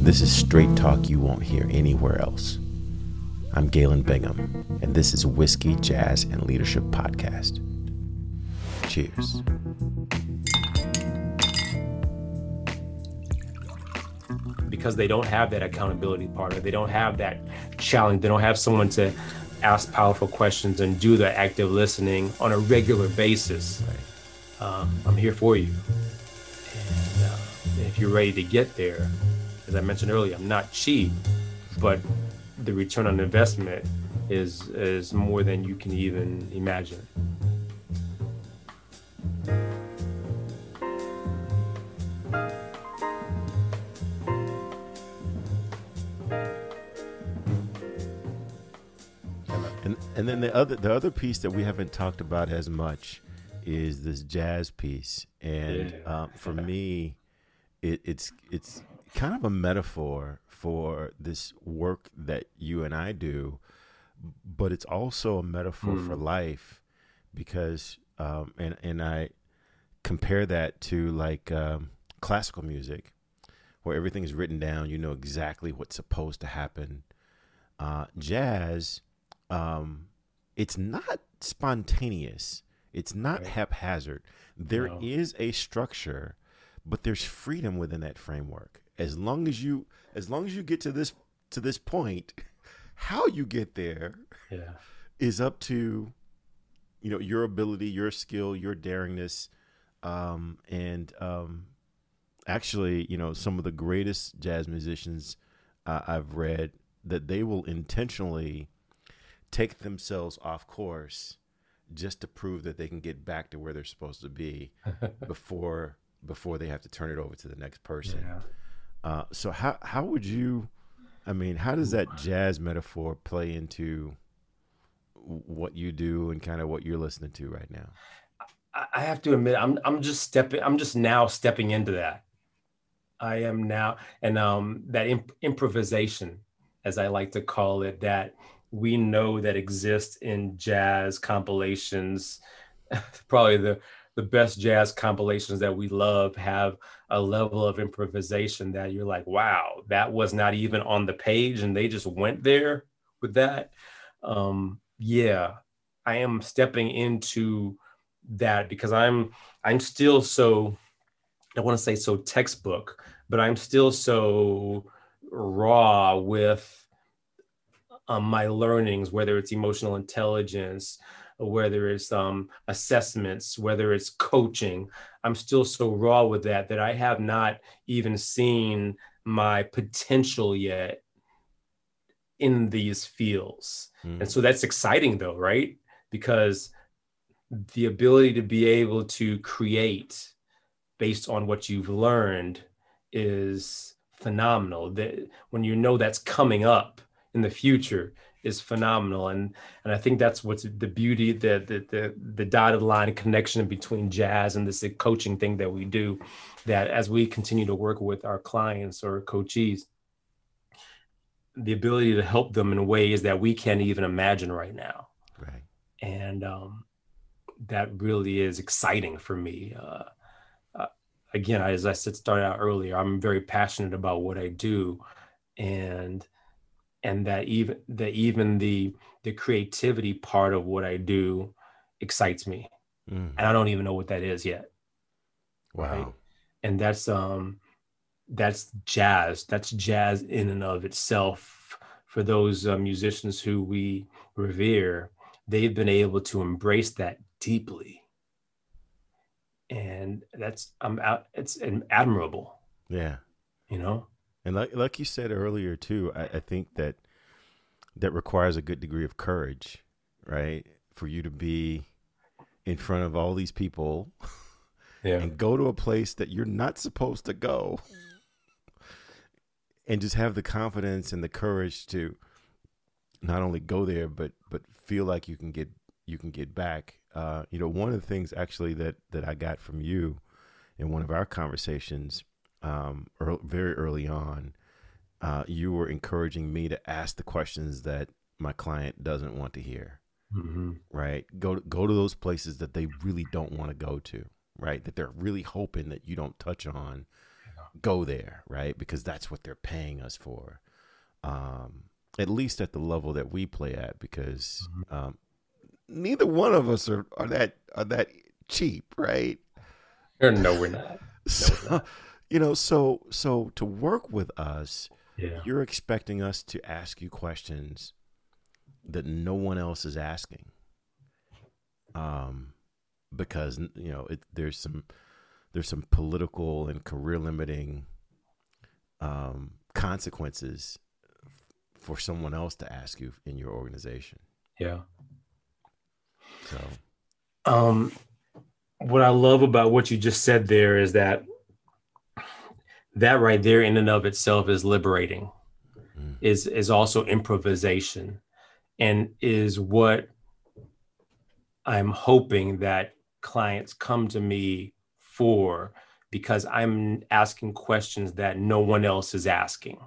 This is straight talk you won't hear anywhere else. I'm Galen Bingham, and this is Whiskey, Jazz, and Leadership Podcast. Cheers. Because they don't have that accountability partner. They don't have that challenge. They don't have someone to ask powerful questions and do the active listening on a regular basis. Um, I'm here for you. And uh, if you're ready to get there, as I mentioned earlier, I'm not cheap, but the return on investment is is more than you can even imagine. Then the other the other piece that we haven't talked about as much is this jazz piece. And Yeah. um, for me, it, it's it's kind of a metaphor for this work that you and I do, but it's also a metaphor for life because um, and and I compare that to like um, classical music where everything is written down. You know exactly what's supposed to happen. Uh, jazz, um, it's not spontaneous. It's not haphazard. There is No. a structure, but there's freedom within that framework. As long as you, as long as you get to this to this point, how you get there Yeah. is up to you know your ability your skill your daringness um and um actually you know some of the greatest jazz musicians uh, i've read that they will intentionally take themselves off course just to prove that they can get back to where they're supposed to be before before they have to turn it over to the next person Yeah. uh, so how how would you I mean, how does that jazz metaphor play into what you do and kind of what you're listening to right now? I- I have to admit, I'm I'm just stepping. I'm just now stepping into that. I am now, and um, that imp- improvisation, as I like to call it, that we know that exists in jazz compilations. Probably the the best jazz compilations that we love have a level of improvisation that you're like, wow, that was not even on the page, and they just went there with that. Um, yeah, I am stepping into that because I'm I'm still so I want to say so textbook, but I'm still so raw with um, my learnings, whether it's emotional intelligence, whether it's um, assessments, whether it's coaching. I'm still so raw with that that I have not even seen my potential yet in these fields. Mm. And so that's exciting though, right? Because the ability to be able to create based on what you've learned is phenomenal. That when you know that's coming up in the future is phenomenal. And and I think that's what's the beauty, the the the, the dotted line connection between jazz and this coaching thing that we do, that as we continue to work with our clients or coachees, the ability to help them in ways that we can't even imagine right now Right. and um, that really is exciting for me. Uh, uh, again, as I said, started out earlier, I'm very passionate about what I do, and and that even that even the the creativity part of what I do excites me, Mm. and I don't even know what that is yet. Wow. And that's um that's jazz. That's jazz in and of itself. For those uh, musicians who we revere, they've been able to embrace that deeply and that's i'm out it's admirable Yeah. you know And like like you said earlier too, I, I think that that requires a good degree of courage, right? For you to be in front of all these people yeah. and go to a place that you're not supposed to go and just have the confidence and the courage to not only go there but but feel like you can get you can get back uh, you know one of the things actually that that I got from you in one of our conversations um, early, very early on uh, you were encouraging me to ask the questions that my client doesn't want to hear. Mm-hmm. Right? Go go to those places that they really don't want to go to. Right? That they're really hoping that you don't touch on. Go there, right? Because that's what they're paying us for. Um, at least at the level that we play at, because mm-hmm. um, neither one of us are, are that are that cheap, right? No, we're not. No, so, we're not. you know, so so to work with us, yeah. You're expecting us to ask you questions that no one else is asking. Um, because you know it, there's some there's some political and career limiting um, consequences for someone else to ask you in your organization. Yeah. So, um, what I love about what you just said there is that that right there in and of itself is liberating mm. is is also improvisation and is what i'm hoping that clients come to me for because i'm asking questions that no one else is asking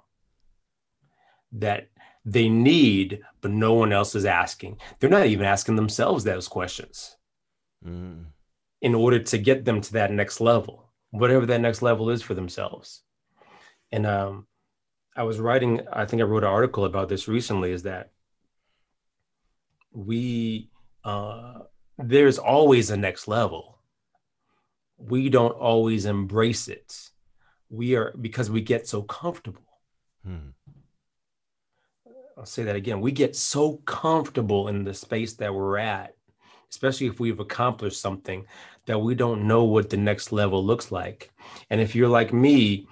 that they need but no one else is asking they're not even asking themselves those questions mm. in order to get them to that next level whatever that next level is for themselves. And um, I was writing, I think I wrote an article about this recently, is that we, uh, there's always a next level. We don't always embrace it. We are, because we get so comfortable. Hmm. I'll say that again. We get so comfortable in the space that we're at, especially if we've accomplished something that we don't know what the next level looks like. And if you're like me,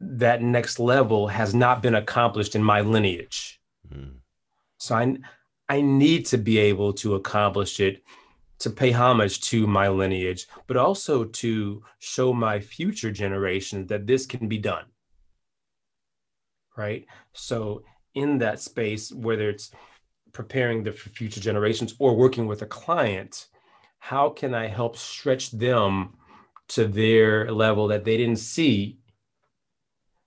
that next level has not been accomplished in my lineage. Mm. So I, I need to be able to accomplish it to pay homage to my lineage, but also to show my future generations that this can be done. Right. So, in that space, whether it's preparing the future generations or working with a client, how can I help stretch them to their level that they didn't see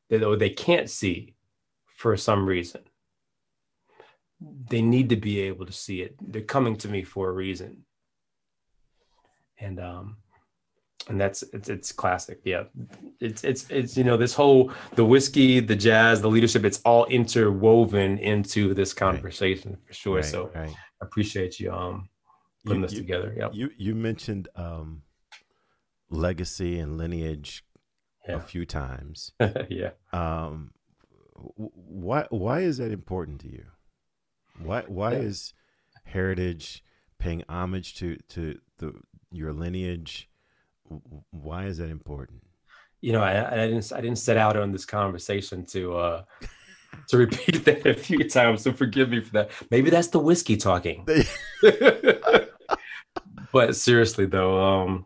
that or they can't see for some reason? They need to be able to see it. They're coming to me for a reason. And um and that's it's it's classic. Yeah. It's it's it's you know this whole the whiskey, the jazz, the leadership, it's all interwoven into this conversation right. for sure. Right, so right. I appreciate you um putting you, this you, together. Yeah. You you mentioned um, legacy and lineage yeah. a few times. yeah. Um, why why is that important to you? Why why yeah. is heritage paying homage to to the your lineage? Why is that important? You know, I, I didn't I didn't set out on this conversation to uh to repeat that a few times. So forgive me for that. Maybe that's the whiskey talking. but seriously though, um,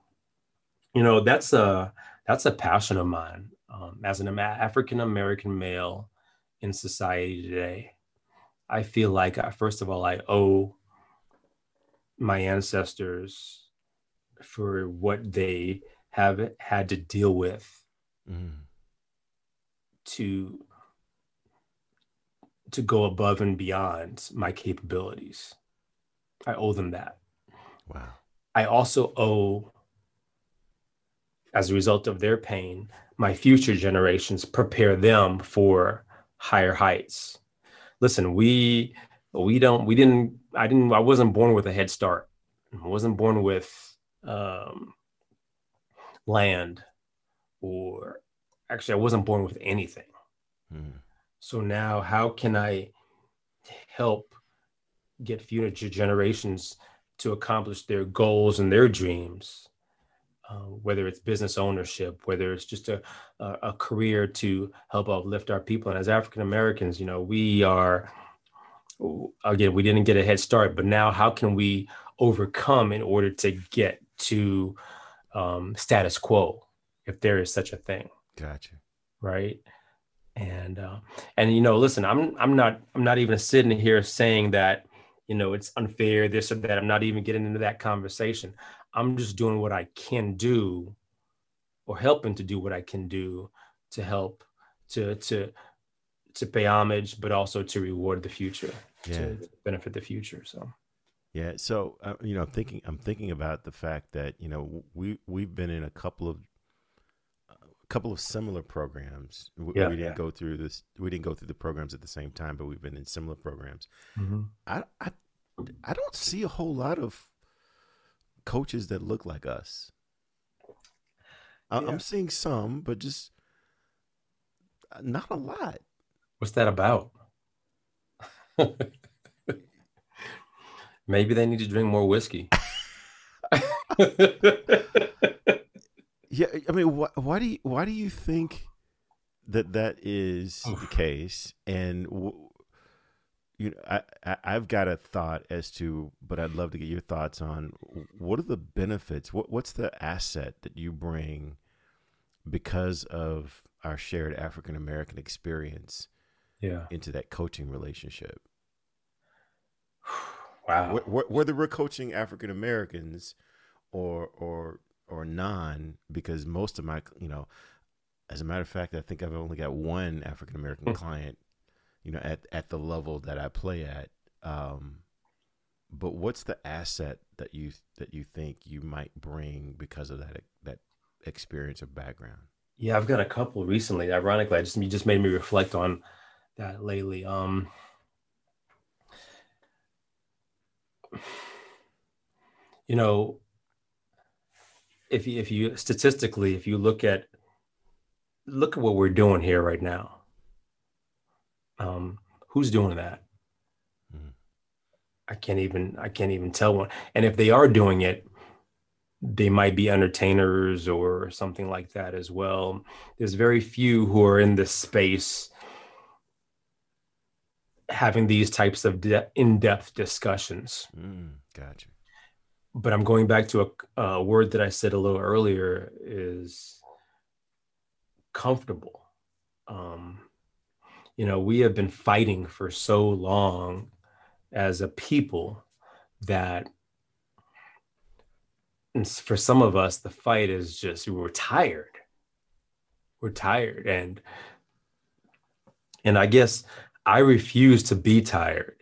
you know that's a that's a passion of mine um, as an African American male in society today. I feel like I, first of all I owe my ancestors for what they have had to deal with mm. to to go above and beyond my capabilities. I owe them that. Wow. I also owe, as a result of their pain, my future generations prepare them for higher heights. Listen, we we don't we didn't I didn't I wasn't born with a head start. I wasn't born with um, land or actually I wasn't born with anything. Hmm. So now how can I help get future generations to accomplish their goals and their dreams, uh, whether it's business ownership, whether it's just a, a, a career to help uplift our people. And as African Americans, you know, we are again, we didn't get a head start, but now how can we overcome in order to get to um, status quo, if there is such a thing? Gotcha. Right. And uh, and you know, listen, I'm I'm not I'm not even sitting here saying that you know it's unfair this or that. I'm not even getting into that conversation. I'm just doing what I can do, or helping to do what I can do to help to to to pay homage, but also to reward the future, yeah. to benefit the future. So. Yeah, so uh, you know, thinking I'm thinking about the fact that you know we we've been in a couple of a couple of similar programs. We, yeah, we didn't yeah. go through this. We didn't go through the programs at the same time, but we've been in similar programs. Mm-hmm. I, I I don't see a whole lot of coaches that look like us. I, yeah. I'm seeing some, but just uh, not a lot. What's that about? Maybe they need to drink more whiskey. yeah, I mean, wh- why do you why do you think that that is the case? And w- you know, I, I I've got a thought as to, but I'd love to get your thoughts on what are the benefits? What what's the asset that you bring because of our shared African American experience yeah into that coaching relationship wow whether we're coaching african americans or or or non because most of my you know as a matter of fact i think i've only got one african american hmm. client you know at at the level that i play at um but what's the asset that you that you think you might bring because of that that experience or background yeah i've got a couple recently ironically i just you just made me reflect on that lately. Um, you know, if you, if you statistically, if you look at look at what we're doing here right now, um, who's doing that? Mm-hmm. I can't even I can't even tell one. And if they are doing it, they might be entertainers or something like that as well. There's very few who are in this space having these types of de- in-depth discussions. Mm, gotcha. But I'm going back to a, a word that I said a little earlier is comfortable. Um, you know, we have been fighting for so long as a people that for some of us, the fight is just we're tired. We're tired. And and I guess I refuse to be tired.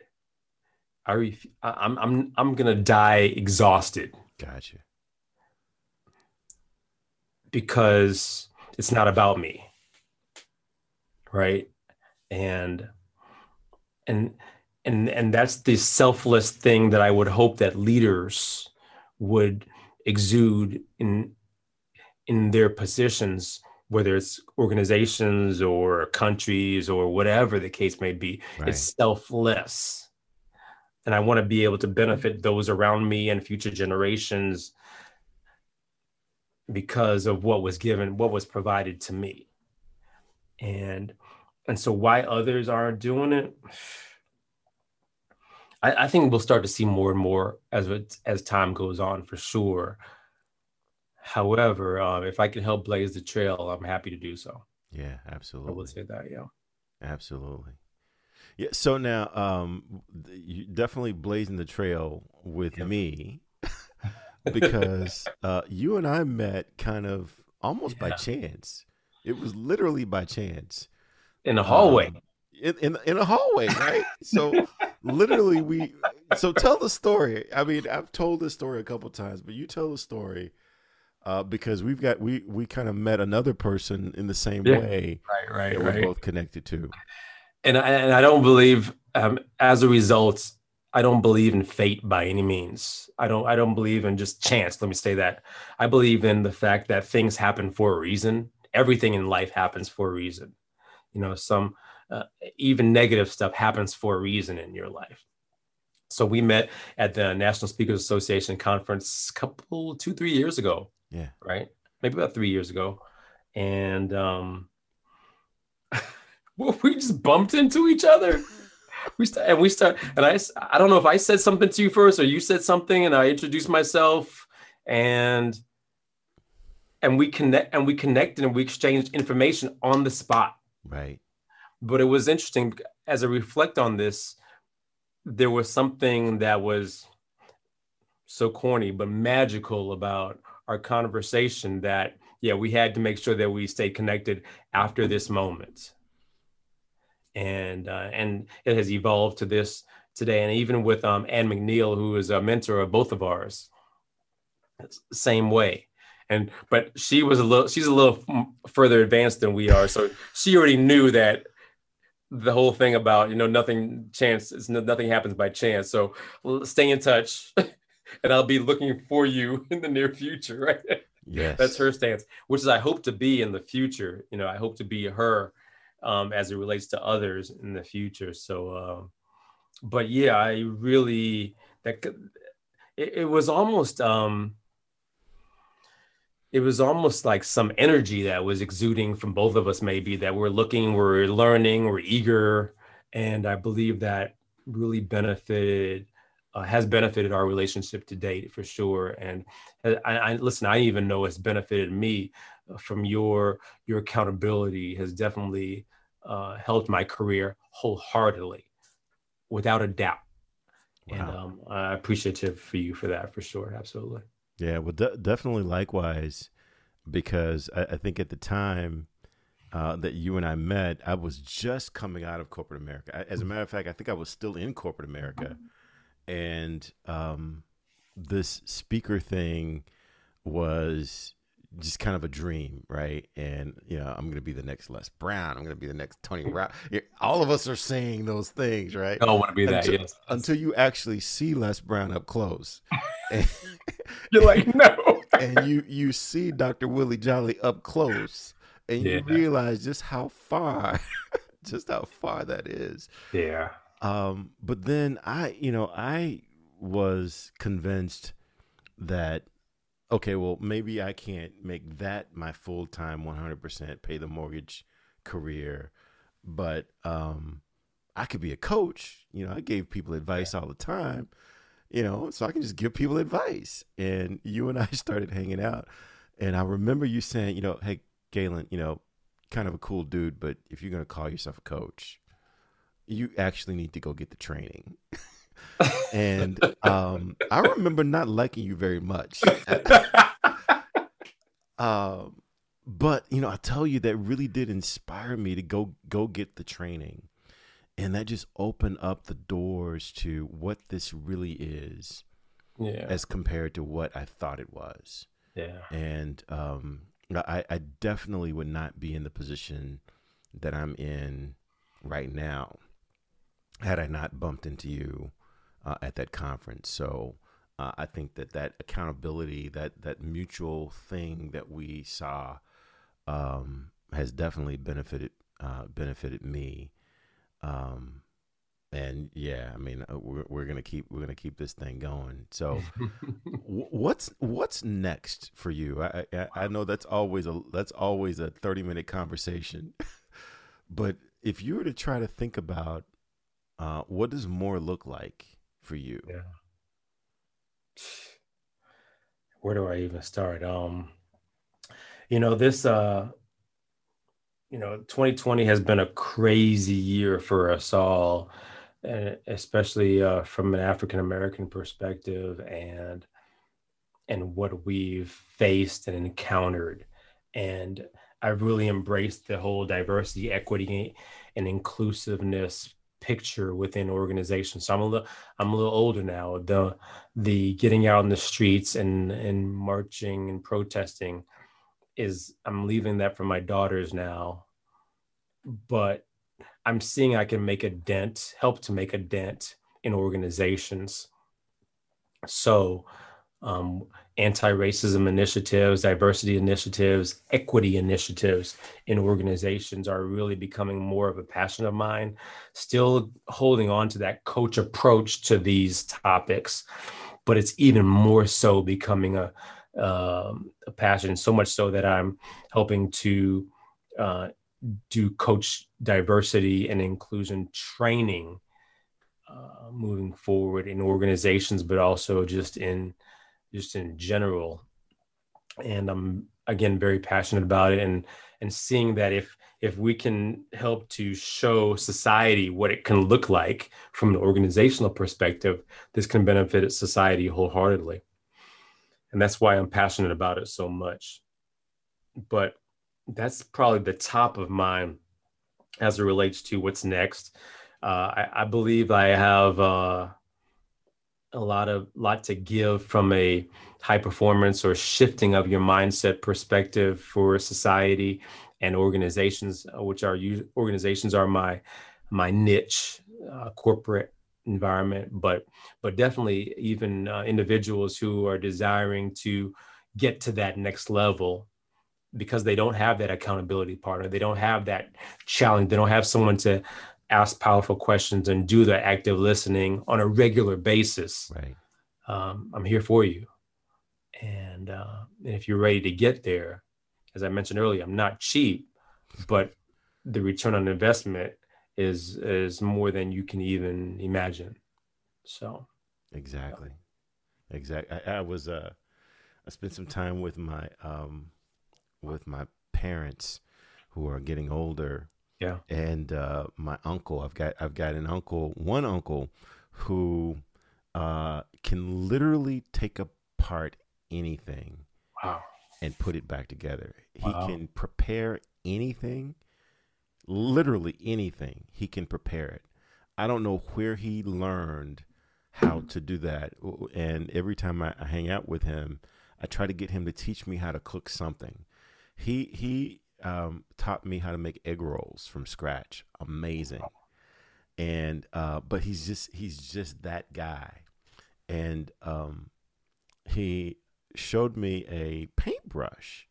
I ref- I'm I'm I'm gonna die exhausted. Gotcha. Because it's not about me. Right. And and and and that's the selfless thing that I would hope that leaders would exude in in their positions whether it's organizations or countries or whatever the case may be right. it's selfless. And i want to be able to benefit mm-hmm. those around me and future generations because of what was given what was provided to me. And and so why others aren't doing it I, I think we'll start to see more and more as as time goes on for sure However, um, if I can help blaze the trail, I'm happy to do so. Yeah, absolutely. I would say that. Yeah, absolutely. Yeah. So now, um, you definitely blazing the trail with yep. me because uh, you and I met kind of almost yeah. by chance. It was literally by chance in the hallway. Um, in, in in a hallway, right? So literally, we. So tell the story. I mean, I've told this story a couple times, but you tell the story uh, because we've got we we kind of met another person in the same yeah. way, right? Right. That right. We're both connected to, and I, and I don't believe, um, as a result, I don't believe in fate by any means. I don't I don't believe in just chance. Let me say that. I believe in the fact that things happen for a reason. Everything in life happens for a reason. You know, some uh, even negative stuff happens for a reason in your life. So we met at the National Speakers Association conference a couple two three years ago yeah. Right. Maybe about three years ago. And um we just bumped into each other. we start and we start and I I don't know if I said something to you first or you said something and I introduced myself and and we connect and we connected and we exchanged information on the spot. Right. But it was interesting as I reflect on this, there was something that was so corny but magical about our conversation that yeah we had to make sure that we stay connected after this moment and uh, and it has evolved to this today. And even with um, Anne McNeil, who is a mentor of both of ours, same way. And but she was a little she's a little further advanced than we are, so she already knew that the whole thing about you know nothing chance is nothing happens by chance. So stay in touch, and I'll be looking for you in the near future. Right? Yes, that's her stance, which is I hope to be in the future. You know, I hope to be her um, as it relates to others in the future. So, uh, but yeah, I really that it, it was almost um, it was almost like some energy that was exuding from both of us. Maybe that we're looking, we're learning, we're eager, and I believe that really benefited. Uh, has benefited our relationship to date for sure, and I, I listen. I even know it's benefited me from your your accountability has definitely uh, helped my career wholeheartedly, without a doubt. Wow. And um, I'm appreciative for you for that, for sure. Absolutely. Yeah, well, de- definitely likewise, because I, I, think at the time uh, that you and I met, I was just coming out of corporate America. I, as a matter of fact, I think I was still in corporate America. And um, this speaker thing was just kind of a dream, right? And you know, I'm going to be the next Les Brown. I'm going to be the next Tony Robb. All of us are saying those things, right? I don't want to be that. Until, yes. until you actually see Les Brown up close, you're like, no. and you you see Dr. Willie Jolly up close, and you yeah. realize just how far, just how far that is. Yeah. Um, but then I, you know, I was convinced that okay, well, maybe I can't make that my full time 100% pay the mortgage career, but um, I could be a coach. You know, I gave people advice all the time, you know, so I can just give people advice. And you and I started hanging out. And I remember you saying, you know, hey, Galen, you know, kind of a cool dude, but if you're going to call yourself a coach, you actually need to go get the training. and um, I remember not liking you very much. um, but you know, I tell you that really did inspire me to go go get the training, and that just opened up the doors to what this really is, yeah, as compared to what I thought it was. Yeah, and um, I, I definitely would not be in the position that I'm in right now had I not bumped into you uh, at that conference. So uh, I think that that accountability, that that mutual thing that we saw, um, has definitely benefited uh, benefited me. Um, and yeah, I mean, uh, we're we're gonna keep we're gonna keep this thing going. So, what's what's next for you? I, I, I know that's always a that's always a thirty minute conversation, but if you were to try to think about uh, what does more look like for you? Yeah. Where do I even start? Um, you know, this uh you know, 2020 has been a crazy year for us all, and especially uh, from an African American perspective, and and what we've faced and encountered. And I've really embraced the whole diversity, equity, and inclusiveness picture within organizations. So I'm a little I'm a little older now. The the getting out in the streets and and marching and protesting is I'm leaving that for my daughters now. But I'm seeing I can make a dent, help to make a dent in organizations. So um, anti-racism initiatives, diversity initiatives, equity initiatives in organizations are really becoming more of a passion of mine. Still holding on to that coach approach to these topics, but it's even more so becoming a, um, a passion. So much so that I'm helping to uh, do coach diversity and inclusion training uh, moving forward in organizations, but also just in just in general. And I'm again very passionate about it, and and seeing that if if we can help to show society what it can look like from an organizational perspective, this can benefit society wholeheartedly. And that's why I'm passionate about it so much. But that's probably the top of mine as it relates to what's next. Uh, I, I, believe I have uh, a lot of lot to give from a high performance or shifting of your mindset perspective for society and organizations, uh, which are organizations are my my niche, uh, corporate environment, but but definitely even uh, individuals who are desiring to get to that next level because they don't have that accountability partner, they don't have that challenge, they don't have someone to ask powerful questions and do the active listening on a regular basis. Right. Um, I'm here for you, and, uh, and if you're ready to get there, as I mentioned earlier, I'm not cheap, but the return on investment is is more than you can even imagine. So exactly, exactly. I, I was uh, I spent some time with my um, with my parents who are getting older. Yeah, and uh, my uncle. I've got I've got an uncle, one uncle, who uh, can literally take apart anything. Wow and put it back together. Wow. He can prepare anything, literally anything. He can prepare it. I don't know where he learned how to do that. And every time I, hang out with him, I try to get him to teach me how to cook something. He he um, taught me how to make egg rolls from scratch. Amazing. And uh, but he's just he's just that guy. And um, he showed me a paintbrush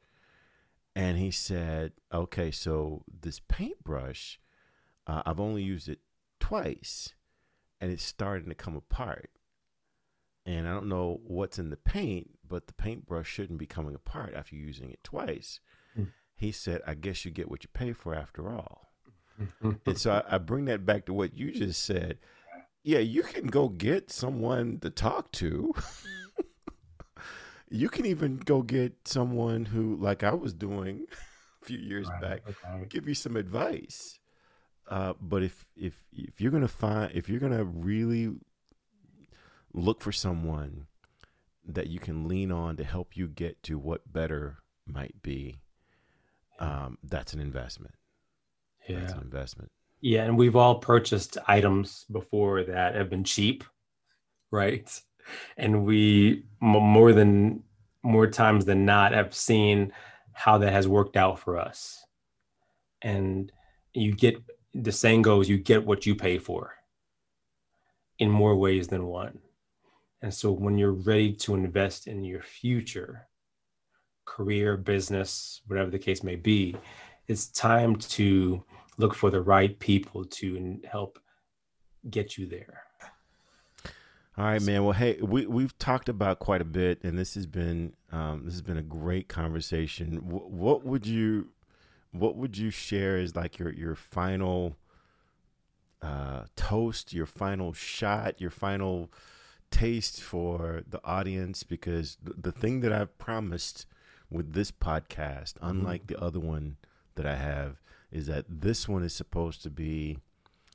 and he said, okay, so this paintbrush, uh, I've only used it twice and it's starting to come apart. And I don't know what's in the paint, but the paintbrush shouldn't be coming apart after using it twice. He said, I guess you get what you pay for after all. and so I, I bring that back to what you just said. Yeah, you can go get someone to talk to. You can even go get someone who, like I was doing a few years right, back, okay. give you some advice. Uh, but if if if you're gonna find if you're gonna really look for someone that you can lean on to help you get to what better might be, um, that's an investment. Yeah. That's an investment. Yeah, and we've all purchased items before that have been cheap, right? and we more than more times than not have seen how that has worked out for us and you get the saying goes you get what you pay for in more ways than one and so when you're ready to invest in your future career business whatever the case may be it's time to look for the right people to help get you there all right, man. Well, hey, we we've talked about quite a bit, and this has been um, this has been a great conversation. W- what would you what would you share as like your your final uh, toast, your final shot, your final taste for the audience? Because the, the thing that I've promised with this podcast, mm-hmm. unlike the other one that I have, is that this one is supposed to be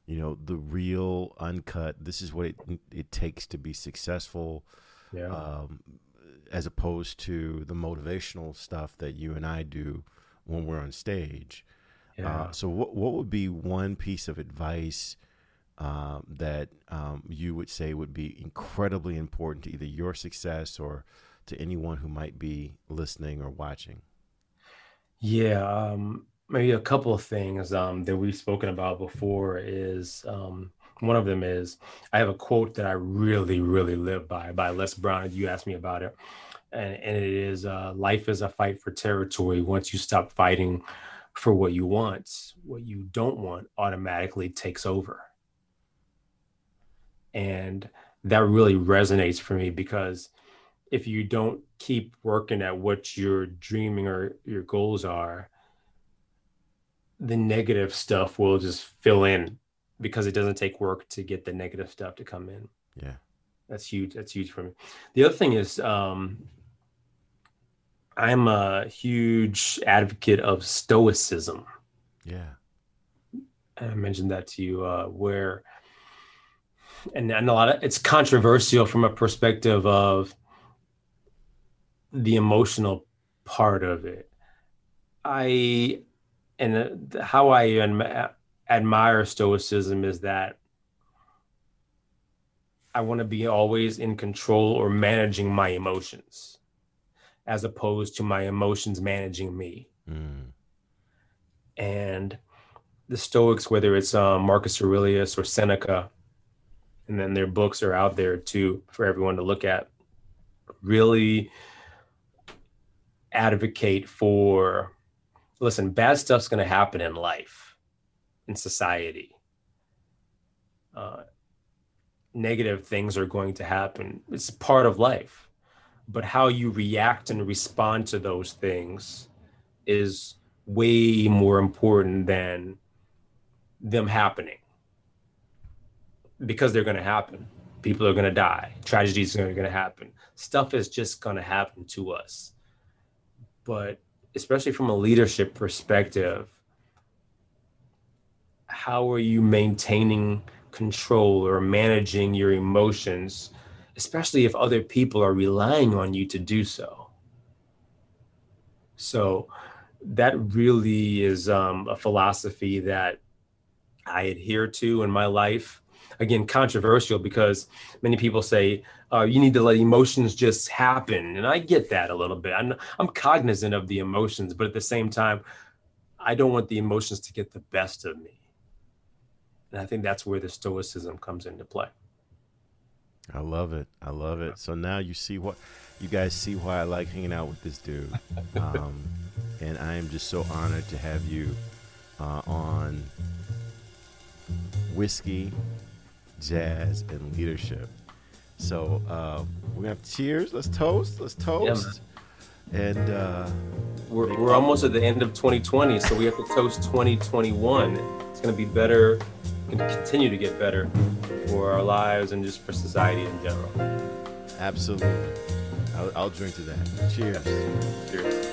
you know the real uncut this is what it it takes to be successful yeah um, as opposed to the motivational stuff that you and I do when we're on stage yeah. Uh, so what what would be one piece of advice uh, that um, you would say would be incredibly important to either your success or to anyone who might be listening or watching yeah um, maybe a couple of things um, that we've spoken about before is um, one of them is I have a quote that I really, really live by by Les Brown. You asked me about it, and, and it is uh, "Life is a fight for territory. Once you stop fighting for what you want, what you don't want automatically takes over." And that really resonates for me because if you don't keep working at what you're dreaming or your goals are, the negative stuff will just fill in because it doesn't take work to get the negative stuff to come in. Yeah. That's huge. That's huge for me. The other thing is, um, I'm a huge advocate of stoicism. Yeah. I mentioned that to you, uh, where, and, and a lot of it's controversial from a perspective of the emotional part of it. I, and how I admire stoicism is that I want to be always in control or managing my emotions as opposed to my emotions managing me. Mm. And the Stoics, whether it's um, Marcus Aurelius or Seneca, and then their books are out there too for everyone to look at, really advocate for listen, bad stuff's going to happen in life, in society. Uh, negative things are going to happen. It's part of life. But how you react and respond to those things is way more important than them happening. Because they're going to happen. People are going to die. Tragedies are going to happen. Stuff is just going to happen to us but especially from a leadership perspective how are you maintaining control or managing your emotions especially if other people are relying on you to do so. So that really is um, a philosophy that I adhere to in my life. Again, controversial because many people say uh, you need to let emotions just happen, and I get that a little bit. I'm, I'm cognizant of the emotions, but at the same time, I don't want the emotions to get the best of me. And I think that's where the stoicism comes into play. I love it. I love it. So now you see what you guys see why I like hanging out with this dude. Um, and I am just so honored to have you uh, on whiskey, jazz, and leadership. So uh, we're gonna have cheers. Let's toast. Let's toast. Yeah, and uh, we're, we're almost at the end of 2020, so we have to toast 2021. It's gonna be better and continue to get better for our lives and just for society in general. Absolutely. I'll, I'll drink to that. Cheers. Cheers.